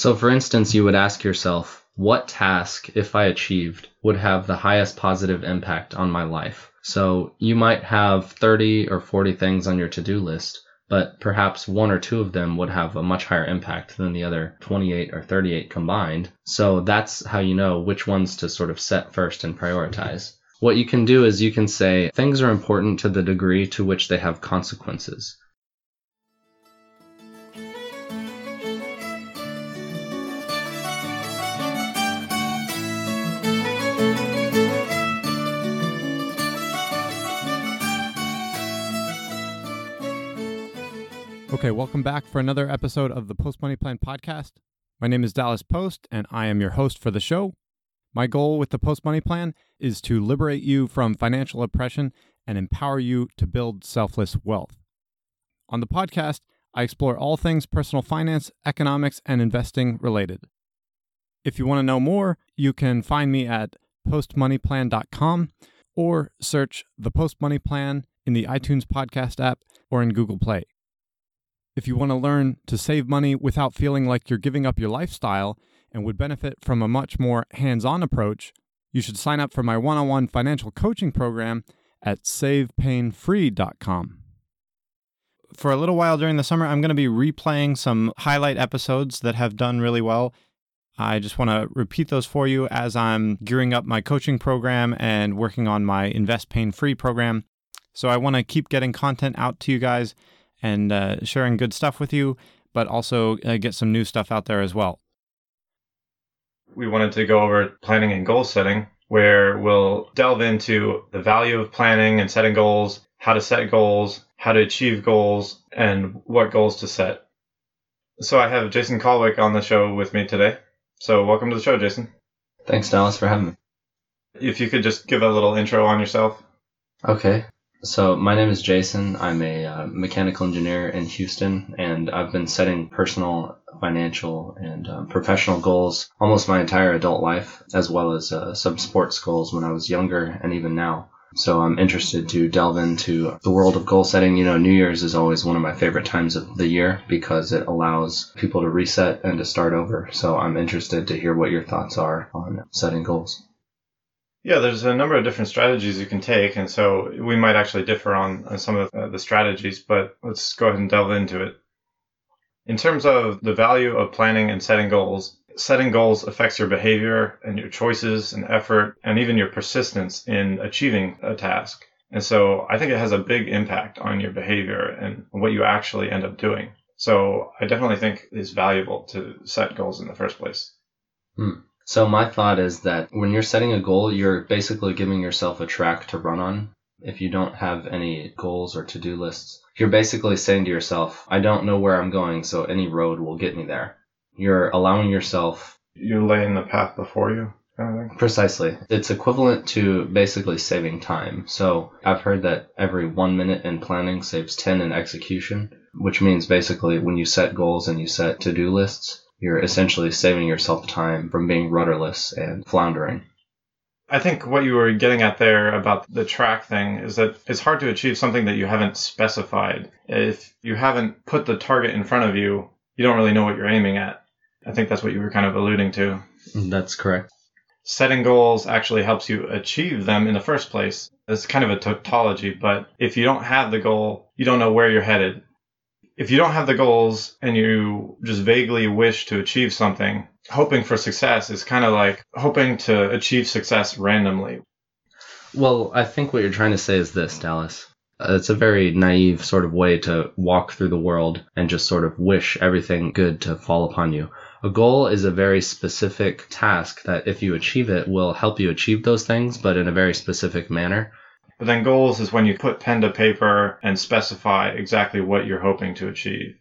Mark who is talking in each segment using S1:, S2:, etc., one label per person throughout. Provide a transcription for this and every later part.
S1: So, for instance, you would ask yourself, what task, if I achieved, would have the highest positive impact on my life? So, you might have 30 or 40 things on your to do list, but perhaps one or two of them would have a much higher impact than the other 28 or 38 combined. So, that's how you know which ones to sort of set first and prioritize. What you can do is you can say things are important to the degree to which they have consequences.
S2: Okay, welcome back for another episode of the Post Money Plan podcast. My name is Dallas Post, and I am your host for the show. My goal with the Post Money Plan is to liberate you from financial oppression and empower you to build selfless wealth. On the podcast, I explore all things personal finance, economics, and investing related. If you want to know more, you can find me at postmoneyplan.com or search the Post Money Plan in the iTunes podcast app or in Google Play. If you want to learn to save money without feeling like you're giving up your lifestyle and would benefit from a much more hands on approach, you should sign up for my one on one financial coaching program at savepainfree.com. For a little while during the summer, I'm going to be replaying some highlight episodes that have done really well. I just want to repeat those for you as I'm gearing up my coaching program and working on my Invest Pain Free program. So I want to keep getting content out to you guys and uh, sharing good stuff with you, but also uh, get some new stuff out there as well.
S3: We wanted to go over planning and goal setting, where we'll delve into the value of planning and setting goals, how to set goals, how to achieve goals, and what goals to set. So I have Jason Colwick on the show with me today. So welcome to the show, Jason.
S1: Thanks, Dallas, for having me.
S3: If you could just give a little intro on yourself.
S1: Okay. So, my name is Jason. I'm a uh, mechanical engineer in Houston, and I've been setting personal, financial, and um, professional goals almost my entire adult life, as well as uh, some sports goals when I was younger and even now. So, I'm interested to delve into the world of goal setting. You know, New Year's is always one of my favorite times of the year because it allows people to reset and to start over. So, I'm interested to hear what your thoughts are on setting goals.
S3: Yeah, there's a number of different strategies you can take, and so we might actually differ on, some of the strategies, but let's go ahead and delve into it. In terms of the value of planning and setting goals, setting goals affects your behavior and your choices and effort and even your persistence in achieving a task. And so I think it has a big impact on your behavior and what you actually end up doing. So I definitely think it's valuable to set goals in the first place.
S1: Hmm. So my thought is that when you're setting a goal, you're basically giving yourself a track to run on. If you don't have any goals or to-do lists, you're basically saying to yourself, I don't know where I'm going, so any road will get me there. You're allowing yourself.
S3: You're laying the path before you.
S1: Precisely. It's equivalent to basically saving time. So I've heard that every one minute in planning saves 10 in execution, which means basically when you set goals and you set to do lists, you're essentially saving yourself time from being rudderless and floundering.
S3: I think what you were getting at there about the track thing is that it's hard to achieve something that you haven't specified. If you haven't put the target in front of you, you don't really know what you're aiming at. I think that's what you were kind of alluding to.
S1: That's correct.
S3: Setting goals actually helps you achieve them in the first place. It's kind of a tautology, but if you don't have the goal, you don't know where you're headed if you don't have the goals and you just vaguely wish to achieve something, hoping for success is kind of like hoping to achieve success randomly.
S1: Well, I think what you're trying to say is this, Dallas. Uh, it's a very naive sort of way to walk through the world and just sort of wish everything good to fall upon you. A goal is a very specific task that, if you achieve it, will help you achieve those things, but in a very specific manner.
S3: But then goals is when you put pen to paper and specify exactly what you're hoping to achieve.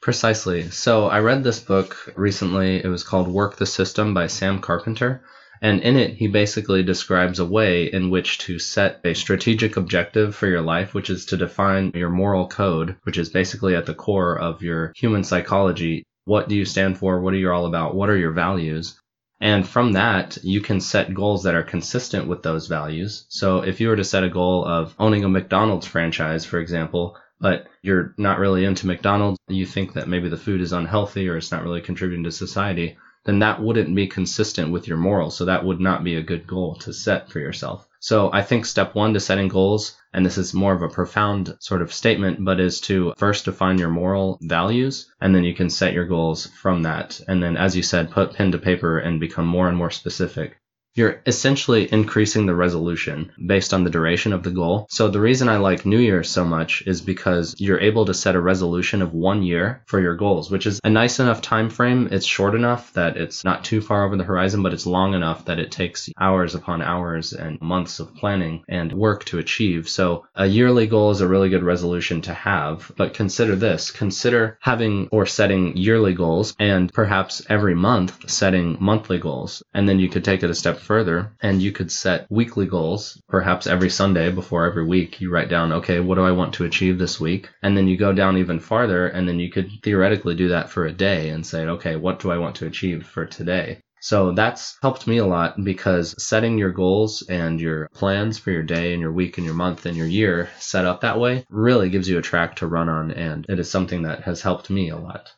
S1: Precisely. So I read this book recently. It was called Work the System by Sam Carpenter. And in it, he basically describes a way in which to set a strategic objective for your life, which is to define your moral code, which is basically at the core of your human psychology. What do you stand for? What are you all about? What are your values? And from that, you can set goals that are consistent with those values. So if you were to set a goal of owning a McDonald's franchise, for example, but you're not really into McDonald's, you think that maybe the food is unhealthy or it's not really contributing to society, then that wouldn't be consistent with your morals. So that would not be a good goal to set for yourself. So I think step one to setting goals, and this is more of a profound sort of statement, but is to first define your moral values, and then you can set your goals from that. And then, as you said, put pen to paper and become more and more specific you're essentially increasing the resolution based on the duration of the goal. So the reason I like New Year so much is because you're able to set a resolution of one year for your goals, which is a nice enough time frame. It's short enough that it's not too far over the horizon, but it's long enough that it takes hours upon hours and months of planning and work to achieve. So a yearly goal is a really good resolution to have. But consider this, consider having or setting yearly goals and perhaps every month setting monthly goals. And then you could take it a step further and you could set weekly goals. Perhaps every Sunday before every week, you write down, okay, what do I want to achieve this week? And then you go down even farther and then you could theoretically do that for a day and say, okay, what do I want to achieve for today? So that's helped me a lot because setting your goals and your plans for your day and your week and your month and your year set up that way really gives you a track to run on. And it is something that has helped me a lot.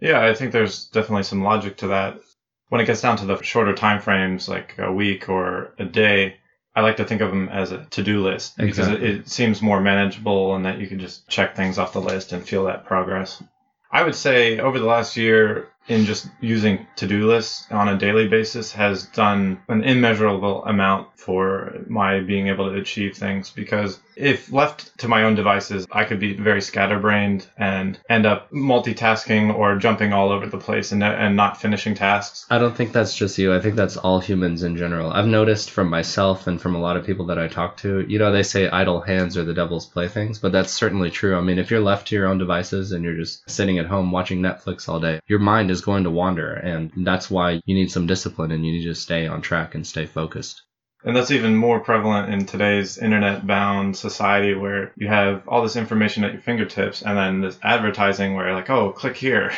S3: Yeah, I think there's definitely some logic to that when it gets down to the shorter time frames, like a week or a day, I like to think of them as a to-do list because exactly. it, it, seems more manageable and that you can just check things off the list and feel that progress. I would say over the last year, in just using to-do lists on a daily basis has done an immeasurable amount for my being able to achieve things because if left to my own devices, I could be very scatterbrained and end up multitasking or jumping all over the place and, and not finishing tasks.
S1: I don't think that's just you. I think that's all humans in general. I've noticed from myself and from a lot of people that I talk to, you know, they say idle hands are the devil's playthings, but that's certainly true. I mean, if you're left to your own devices and you're just sitting at home watching Netflix all day, your mind is going to wander. And that's why you need some discipline and you need to stay on track and stay focused.
S3: And that's even more prevalent in today's internet bound society where you have all this information at your fingertips and then this advertising where like, oh, click here.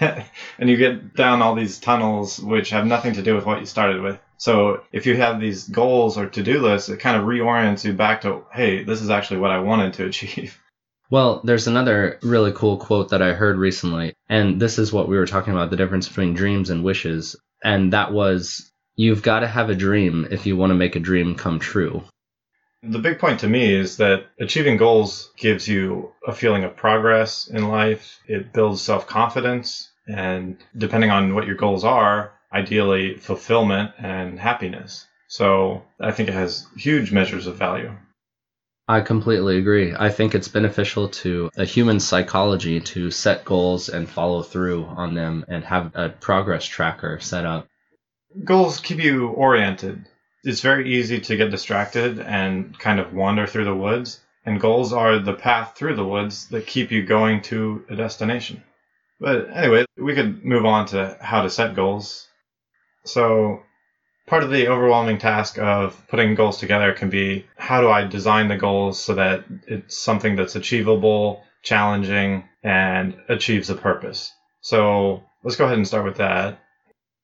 S3: and you get down all these tunnels which have nothing to do with what you started with. So if you have these goals or to do lists, it kind of reorients you back to, hey, this is actually what I wanted to achieve.
S1: Well, there's another really cool quote that I heard recently, and this is what we were talking about the difference between dreams and wishes. And that was You've got to have a dream if you want to make a dream come true.
S3: The big point to me is that achieving goals gives you a feeling of progress in life. It builds self confidence. And depending on what your goals are, ideally fulfillment and happiness. So I think it has huge measures of value.
S1: I completely agree. I think it's beneficial to a human psychology to set goals and follow through on them and have a progress tracker set up
S3: goals keep you oriented. It's very easy to get distracted and kind of wander through the woods, and goals are the path through the woods that keep you going to a destination. But anyway, we could move on to how to set goals. So, part of the overwhelming task of putting goals together can be how do I design the goals so that it's something that's achievable, challenging, and achieves a purpose. So, let's go ahead and start with that.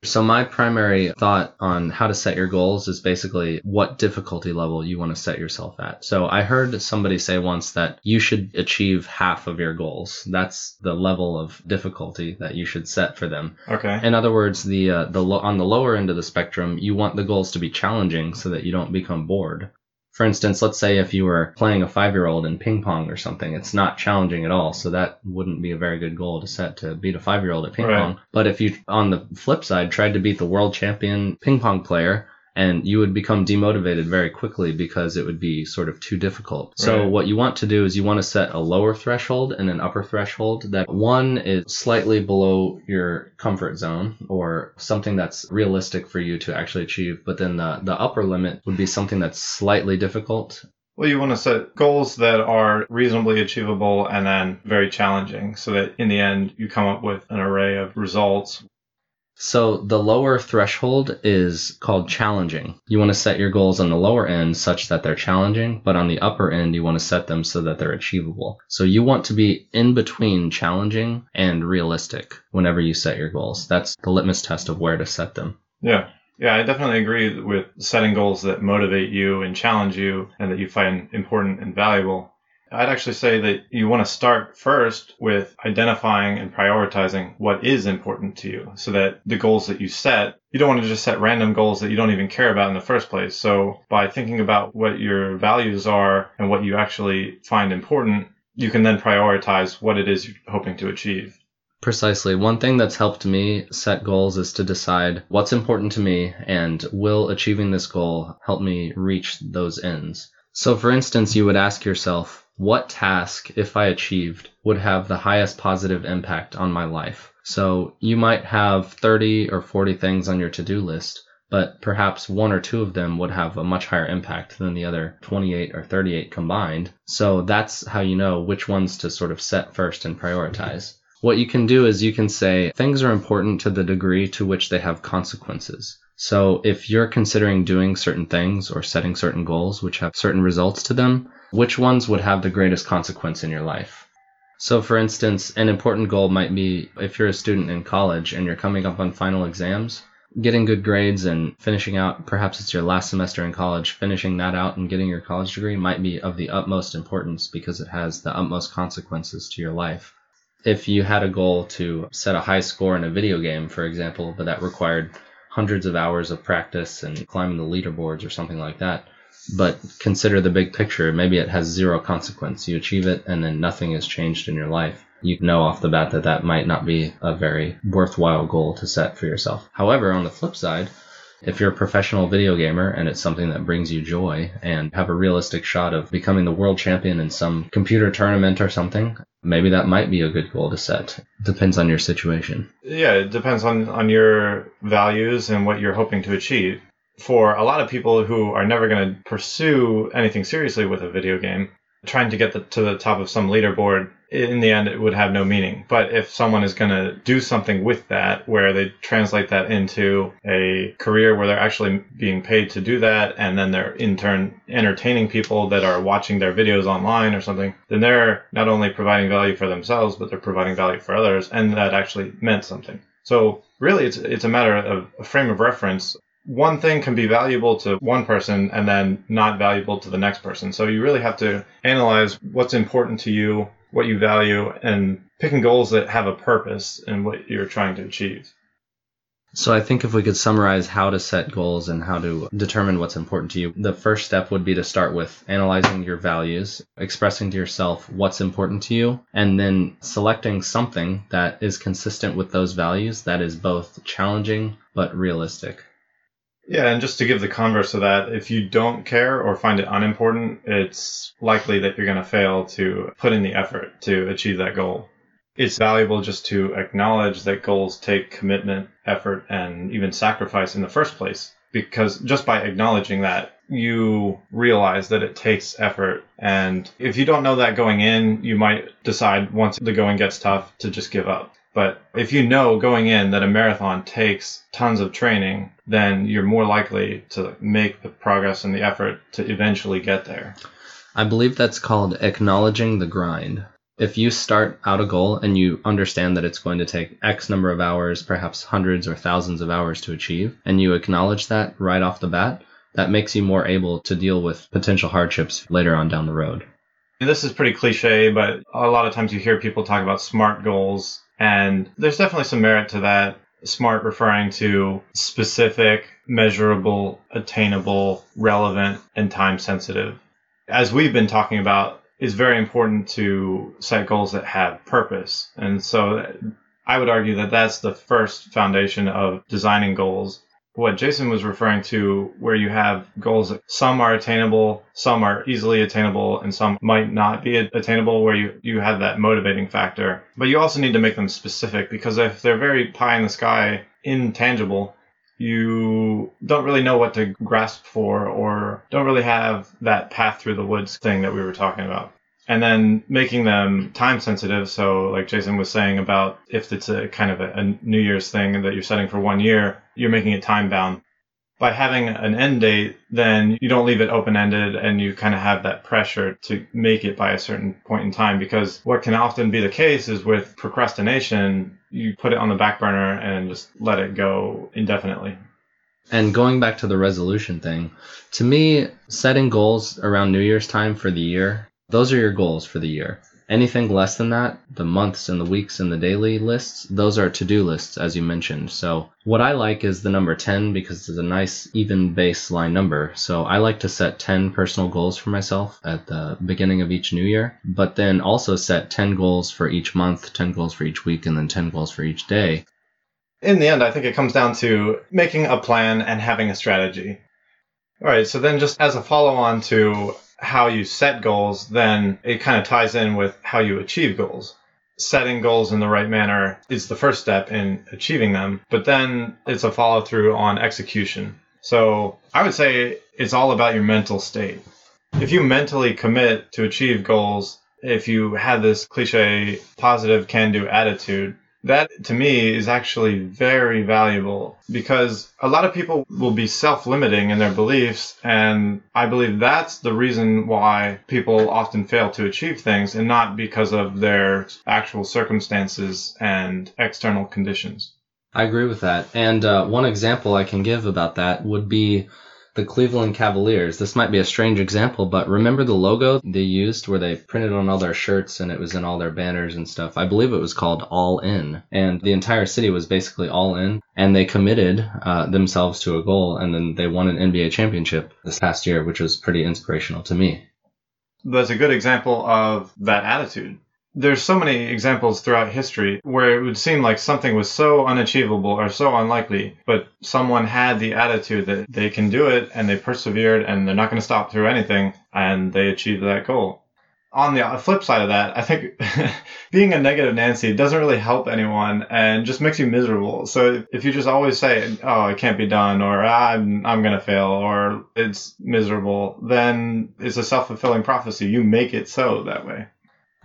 S1: So, my primary thought on how to set your goals is basically what difficulty level you want to set yourself at. So, I heard somebody say once that you should achieve half of your goals. That's the level of difficulty that you should set for them.
S3: Okay.
S1: In other words, the uh, the lo- on the lower end of the spectrum, you want the goals to be challenging so that you don't become bored. For instance, let's say if you were playing a five year old in ping pong or something, it's not challenging at all. So that wouldn't be a very good goal to set to beat a five year old at ping right. pong. But if you, on the flip side, tried to beat the world champion ping pong player, and you would become demotivated very quickly because it would be sort of too difficult. Right. So what you want to do is you want to set a lower threshold and an upper threshold that one is slightly below your comfort zone or something that's realistic for you to actually achieve, but then the, the upper limit would be something that's slightly difficult
S3: well, you want to set goals that are reasonably achievable and then very challenging so that in the end you come up with an array of results
S1: so the lower threshold is called challenging. You want to set your goals on the lower end such that they're challenging, but on the upper end, you want to set them so that they're achievable. So you want to be in between challenging and realistic whenever you set your goals. That's the litmus test of where to set them.
S3: Yeah. Yeah, I definitely agree with setting goals that motivate you and challenge you and that you find important and valuable. I'd actually say that you want to start first with identifying and prioritizing what is important to you so that the goals that you set, you don't want to just set random goals that you don't even care about in the first place. So by thinking about what your values are and what you actually find important, you can then prioritize what it is you're hoping to achieve.
S1: Precisely. One thing that's helped me set goals is to decide what's important to me and will achieving this goal help me reach those ends. So, for instance, you would ask yourself, what task, if I achieved, would have the highest positive impact on my life? So, you might have 30 or 40 things on your to do list, but perhaps one or two of them would have a much higher impact than the other 28 or 38 combined. So, that's how you know which ones to sort of set first and prioritize. What you can do is you can say things are important to the degree to which they have consequences. So if you're considering doing certain things or setting certain goals which have certain results to them, which ones would have the greatest consequence in your life? So for instance, an important goal might be if you're a student in college and you're coming up on final exams, getting good grades and finishing out, perhaps it's your last semester in college, finishing that out and getting your college degree might be of the utmost importance because it has the utmost consequences to your life if you had a goal to set a high score in a video game, for example, but that required hundreds of hours of practice and climbing the leaderboards or something like that, but consider the big picture, maybe it has zero consequence. You achieve it and then nothing has changed in your life. You know off the bat that that might not be a very worthwhile goal to set for yourself. However, on the flip side, if you're a professional video gamer and it's something that brings you joy and have a realistic shot of becoming the world champion in some computer tournament or something, maybe that might be a good goal to set. Depends on your situation.
S3: Yeah, it depends on, on your values and what you're hoping to achieve. For a lot of people who are never going to pursue anything seriously with a video game, trying to get the, to the top of some leaderboard in the end it would have no meaning. But if someone is going to do something with that where they translate that into a career where they're actually being paid to do that and then they're in turn entertaining people that are watching their videos online or something then they're not only providing value for themselves but they're providing value for others and that actually meant something. So really it's it's a matter of a frame of reference one thing can be valuable to one person and then not valuable to the next person. So you really have to analyze what's important to you, what you value, and picking goals that have a purpose in what you're trying to achieve.
S1: So I think if we could summarize how to set goals and how to determine what's important to you, the first step would be to start with analyzing your values, expressing to yourself what's important to you, and then selecting something that is consistent with those values that is both challenging but realistic.
S3: Yeah, and just to give the converse of that, if you don't care or find it unimportant, it's likely that you're going to fail to put in the effort to achieve that goal. It's valuable just to acknowledge that goals take commitment, effort, and even sacrifice in the first place. Because just by acknowledging that, you realize that it takes effort. And if you don't know that going in, you might decide once the going gets tough to just give up. But if you know going in that a marathon takes tons of training, then you're more likely to make the progress and the effort to eventually get there.
S1: I believe that's called acknowledging the grind. If you start out a goal and you understand that it's going to take X number of hours, perhaps hundreds or thousands of hours to achieve, and you acknowledge that right off the bat, that makes you more able to deal with potential hardships later on down the road.
S3: This is pretty cliche, but a lot of times you hear people talk about SMART goals and there's definitely some merit to that. SMART referring to specific, measurable, attainable, relevant, and time sensitive. As we've been talking about, is very important to set goals that have purpose. And so I would argue that that's the first foundation of designing goals what Jason was referring to, where you have goals that some are attainable, some are easily attainable, and some might not be attainable, where you, you have that motivating factor. But you also need to make them specific because if they're very pie in the sky, intangible, you don't really know what to grasp for or don't really have that path through the woods thing that we were talking about and then making them time sensitive. So, like Jason was saying about if it's a kind of a, a, New Year's thing that you're setting for one year, you're making it time bound. By having an end date, then you don't leave it open ended and you kind of have that pressure to make it by a certain point in time. Because what can often be the case is with procrastination, you put it on the back burner and just let it go indefinitely.
S1: And going back to the resolution thing, to me, setting goals around New Year's time for the year Those are your goals for the year. Anything less than that, the months and the weeks and the daily lists, those are to do lists, as you mentioned. So, what I like is the number 10 because it's a nice, even baseline number. So, I like to set 10 personal goals for myself at the beginning of each new year, but then also set 10 goals for each month, 10 goals for each week, and then 10 goals for each day.
S3: In the end, I think it comes down to making a plan and having a strategy. All right, so then just as a follow on to how you set goals, then it kind of ties in with how you achieve goals. Setting goals in the right manner is the first step in achieving them, but then it's a follow through on execution. So I would say it's all about your mental state. If you mentally commit to achieve goals, if you have this cliche positive can do attitude, that to me is actually very valuable because a lot of people will be self limiting in their beliefs. And I believe that's the reason why people often fail to achieve things and not because of their actual circumstances and external conditions.
S1: I agree with that. And uh, one example I can give about that would be the Cleveland Cavaliers. This might be a strange example, but remember the logo they used where they printed on all their shirts and it was in all their banners and stuff? I believe it was called All In. And the entire city was basically all in. And they committed uh, themselves to a goal and then they won an NBA championship this past year, which was pretty inspirational to me.
S3: That's a good example of that attitude there's so many examples throughout history where it would seem like something was so unachievable or so unlikely, but someone had the attitude that they can do it and they persevered and they're not going to stop through anything and they achieved that goal. On the flip side of that, I think being a negative Nancy doesn't really help anyone and just makes you miserable. So if you just always say, "Oh, it can't be done," or ah, "I'm I'm gonna fail," or "It's miserable," then it's a self fulfilling prophecy. You make it so that way.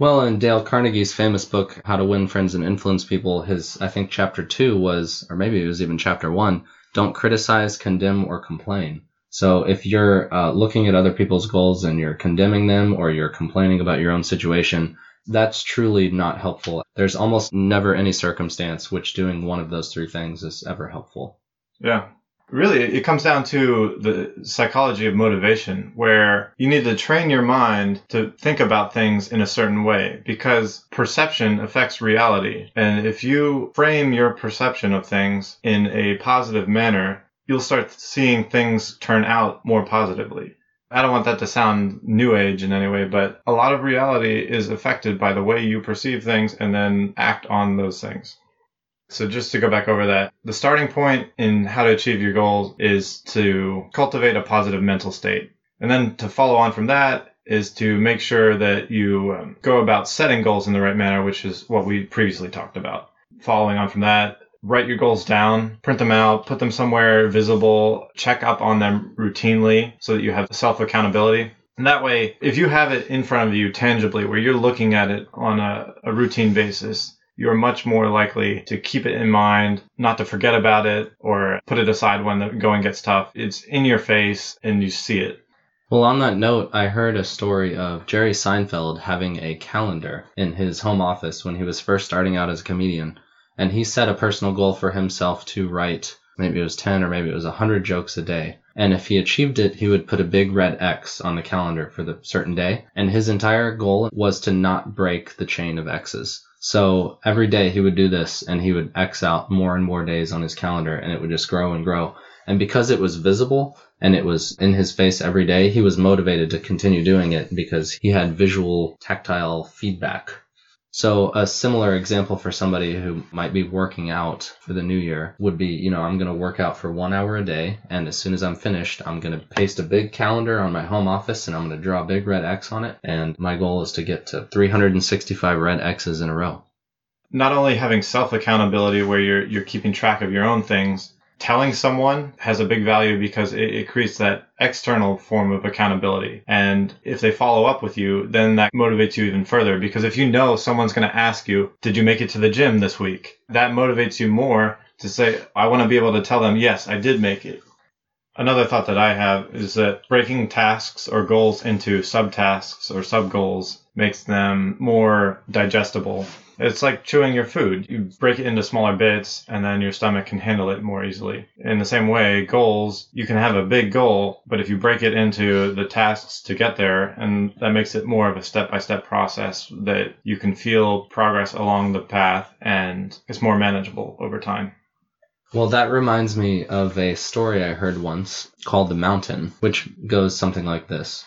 S1: Well, in Dale Carnegie's famous book, How to Win Friends and Influence People, his, I think, chapter two was, or maybe it was even chapter one, don't criticize, condemn, or complain. So if you're uh, looking at other people's goals and you're condemning them or you're complaining about your own situation, that's truly not helpful. There's almost never any circumstance which doing one of those three things is ever helpful.
S3: Yeah really it comes down to the psychology of motivation where you need to train your mind to think about things in a certain way because perception affects reality and if you frame your perception of things in a positive manner you'll start seeing things turn out more positively I don't want that to sound new age in any way, but a lot of reality is affected by the way you perceive things and then act on those things. So just to go back over that, the starting point in how to achieve your goals is to cultivate a positive mental state. And then to follow on from that is to make sure that you um, go about setting goals in the right manner, which is what we previously talked about. Following on from that, write your goals down, print them out, put them somewhere visible, check up on them routinely so that you have self accountability. And that way, if you have it in front of you tangibly, where you're looking at it on a, a routine basis, you're much more likely to keep it in mind, not to forget about it or put it aside when the going gets tough. It's in your face and you see it.
S1: Well, on that note, I heard a story of Jerry Seinfeld having a calendar in his home office when he was first starting out as a comedian. And he set a personal goal for himself to write maybe it was 10 or maybe it was 100 jokes a day. And if he achieved it, he would put a big red X on the calendar for the certain day. And his entire goal was to not break the chain of X's. So every day he would do this and he would X out more and more days on his calendar and it would just grow and grow. And because it was visible and it was in his face every day, he was motivated to continue doing it because he had visual tactile feedback so a similar example for somebody who might be working out for the new year would be, you know, I'm going to work out for one hour a day. And as soon as I'm finished, I'm going to paste a big calendar on my home office and I'm going to draw a big red X on it. And my goal is to get to 365 red X's in a row.
S3: Not only having self accountability where you're, you're keeping track of your own things, telling someone has a big value because it, it, creates that external form of accountability. And if they follow up with you, then that motivates you even further because if you know someone's going to ask you, did you make it to the gym this week? That motivates you more to say, I want to be able to tell them, yes, I did make it. Another thought that I have is that breaking tasks or goals into subtasks or subgoals makes them more digestible. It's like chewing your food. You break it into smaller bits and then your stomach can handle it more easily. In the same way, goals, you can have a big goal, but if you break it into the tasks to get there, and that makes it more of a step by step process that you can feel progress along the path and it's more manageable over time.
S1: Well, that reminds me of a story I heard once called The Mountain, which goes something like this.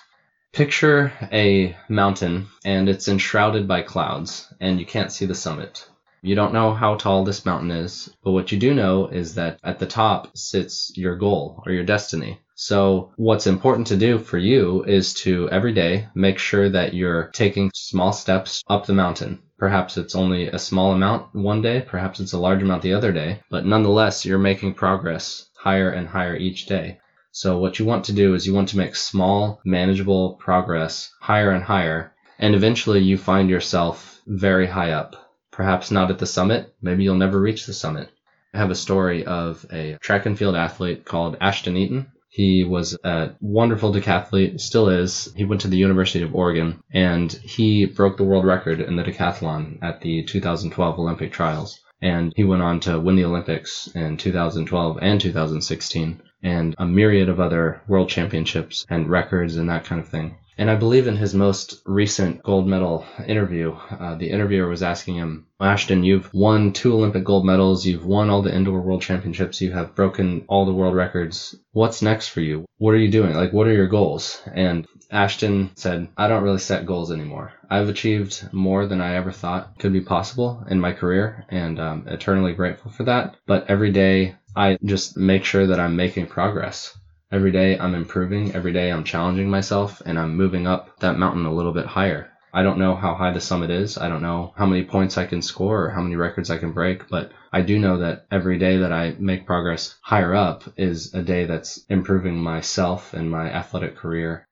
S1: Picture a mountain and it's enshrouded by clouds and you can't see the summit. You don't know how tall this mountain is, but what you do know is that at the top sits your goal or your destiny. So what's important to do for you is to every day make sure that you're taking small steps up the mountain. Perhaps it's only a small amount one day, perhaps it's a large amount the other day, but nonetheless, you're making progress higher and higher each day. So what you want to do is you want to make small, manageable progress higher and higher, and eventually you find yourself very high up perhaps not at the summit. Maybe you'll never reach the summit. I have a story of a track and field athlete called Ashton Eaton. He was a wonderful decathlete, still is. He went to the University of Oregon and he broke the world record in the decathlon at the 2012 Olympic trials. And he went on to win the Olympics in 2012 and 2016 and a myriad of other world championships and records and that kind of thing. And I believe in his most recent gold medal interview, uh, the interviewer was asking him, Ashton, you've won two Olympic gold medals, you've won all the indoor world championships, you have broken all the world records. What's next for you? What are you doing? Like, what are your goals? And Ashton said, I don't really set goals anymore. I've achieved more than I ever thought could be possible in my career, and I'm eternally grateful for that. But every day, I just make sure that I'm making progress. Every day I'm improving, every day I'm challenging myself, and I'm moving up that mountain a little bit higher. I don't know how high the summit is. I don't know how many points I can score or how many records I can break, but I do know that every day that I make progress higher up is a day that's improving myself and my athletic career.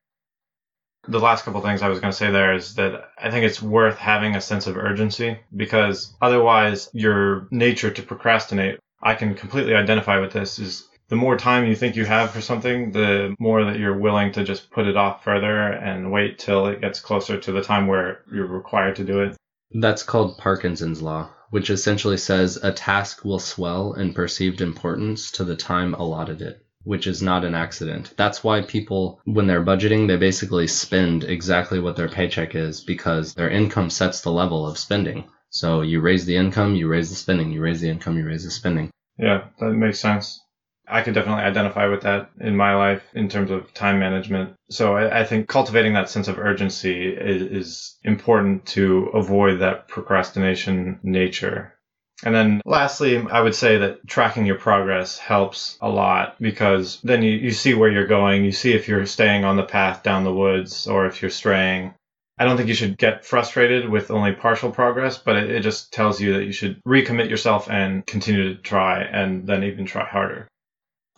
S3: The last couple things I was going to say there is that I think it's worth having a sense of urgency because otherwise your nature to procrastinate, I can completely identify with this, is the more time you think you have for something, the more that you're willing to just put it off further and wait till it gets closer to the time where you're required to do it.
S1: That's called Parkinson's law, which essentially says a task will swell in perceived importance to the time allotted it, which is not an accident. That's why people, when they're budgeting, they basically spend exactly what their paycheck is because their income sets the level of spending. So you raise the income, you raise the spending, you raise the income, you raise the spending.
S3: Yeah, that makes sense. I could definitely identify with that in my life in terms of time management. So I, I think cultivating that sense of urgency is, is important to avoid that procrastination nature. And then lastly, I would say that tracking your progress helps a lot because then you, you see where you're going. You see if you're staying on the path down the woods or if you're straying. I don't think you should get frustrated with only partial progress, but it, it just tells you that you should recommit yourself and continue to try and then even try harder.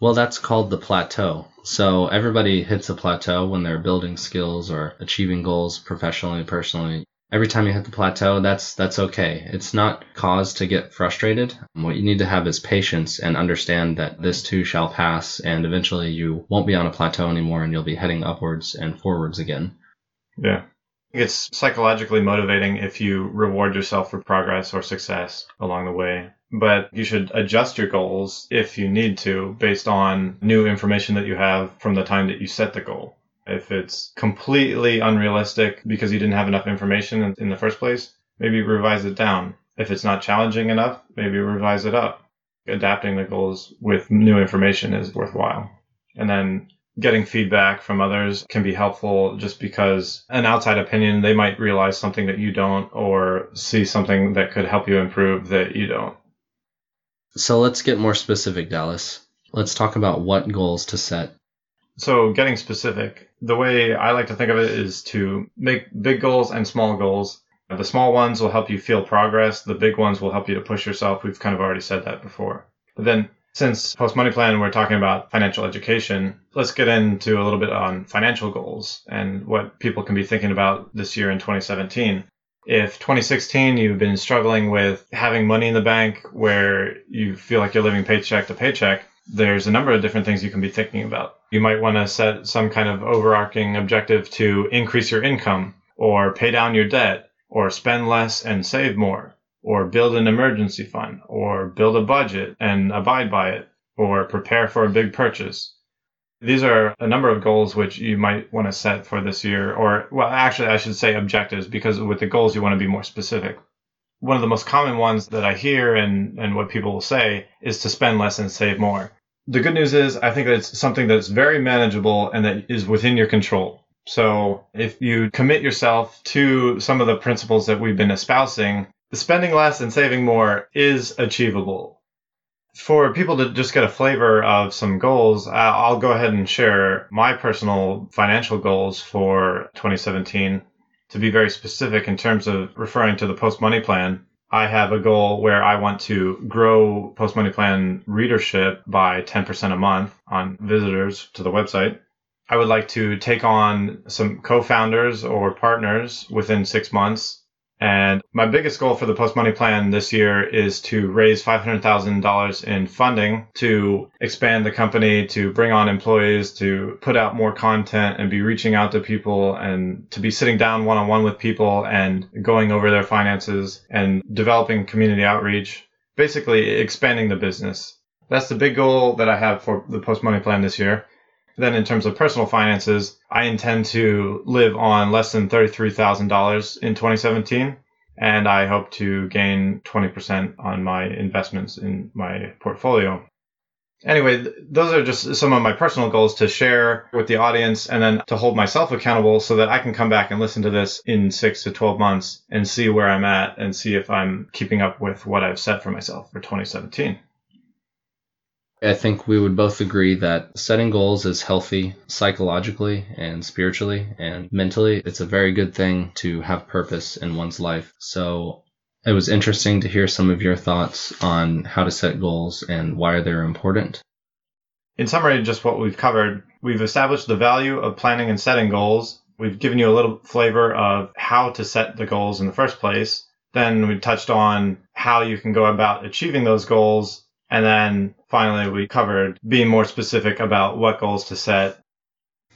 S1: Well, that's called the plateau. So everybody hits a plateau when they're building skills or achieving goals professionally, personally. Every time you hit the plateau, that's that's okay. It's not cause to get frustrated. What you need to have is patience and understand that this too shall pass and eventually you won't be on a plateau anymore and you'll be heading upwards and forwards again.
S3: Yeah. It's psychologically motivating if you reward yourself for progress or success along the way but you should adjust your goals if you need to based on new information that you have from the time that you set the goal. If it's completely unrealistic because you didn't have enough information in, the first place, maybe revise it down. If it's not challenging enough, maybe revise it up. Adapting the goals with new information is worthwhile. And then getting feedback from others can be helpful just because an outside opinion, they might realize something that you don't or see something that could help you improve that you don't.
S1: So let's get more specific, Dallas. Let's talk about what goals to set.
S3: So, getting specific, the way I like to think of it is to make big goals and small goals. The small ones will help you feel progress, the big ones will help you to push yourself. We've kind of already said that before. But then, since post money plan, we're talking about financial education, let's get into a little bit on financial goals and what people can be thinking about this year in 2017 if 2016 you've been struggling with having money in the bank where you feel like you're living paycheck to paycheck, there's a number of different things you can be thinking about. You might want to set some kind of overarching objective to increase your income or pay down your debt or spend less and save more or build an emergency fund or build a budget and abide by it or prepare for a big purchase. These are a number of goals which you might want to set for this year, or, well, actually, I should say objectives because with the goals, you want to be more specific. One of the most common ones that I hear and, and what people will say is to spend less and save more. The good news is, I think that it's something that's very manageable and that is within your control. So if you commit yourself to some of the principles that we've been espousing, spending less and saving more is achievable for people to just get a flavor of some goals, I'll go ahead and share my personal financial goals for 2017. To be very specific in terms of referring to the post money plan, I have a goal where I want to grow post money plan readership by 10% a month on visitors to the website. I would like to take on some co founders or partners within six months and my biggest goal for the post money plan this year is to raise $500,000 in funding to expand the company, to bring on employees, to put out more content and be reaching out to people and to be sitting down one on one with people and going over their finances and developing community outreach, basically expanding the business. That's the big goal that I have for the post money plan this year. Then, in terms of personal finances, I intend to live on less than $33,000 in 2017. And I hope to gain 20% on my investments in my portfolio. Anyway, those are just some of my personal goals to share with the audience and then to hold myself accountable so that I can come back and listen to this in six to 12 months and see where I'm at and see if I'm keeping up with what I've set for myself for 2017.
S1: I think we would both agree that setting goals is healthy psychologically and spiritually and mentally. It's a very good thing to have purpose in one's life. So it was interesting to hear some of your thoughts on how to set goals and why they're important.
S3: In summary, just what we've covered, we've established the value of planning and setting goals. We've given you a little flavor of how to set the goals in the first place. Then we touched on how you can go about achieving those goals and then finally, we covered being more specific about what goals to set.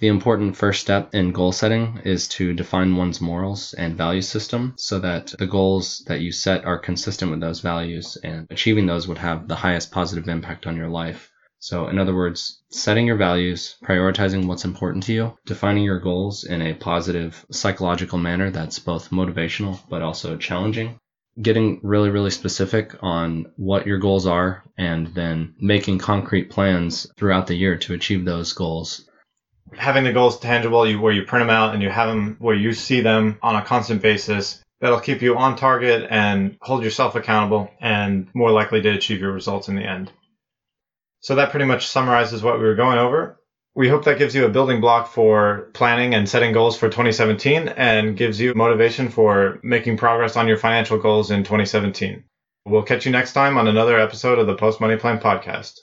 S1: The important first step in goal setting is to define one's morals and value system so that the goals that you set are consistent with those values and achieving those would have the highest positive impact on your life. So, in other words, setting your values, prioritizing what's important to you, defining your goals in a positive psychological manner that's both motivational but also challenging, getting really, really specific on what your goals are and then making concrete plans throughout the year to achieve those goals.
S3: Having the goals tangible, you, where you print them out and you have them where you see them on a constant basis, that'll keep you on target and hold yourself accountable and more likely to achieve your results in the end. So that pretty much summarizes what we were going over. We hope that gives you a building block for planning and setting goals for 2017 and gives you motivation for making progress on your financial goals in 2017. We'll catch you next time on another episode of the Post Money Plan podcast.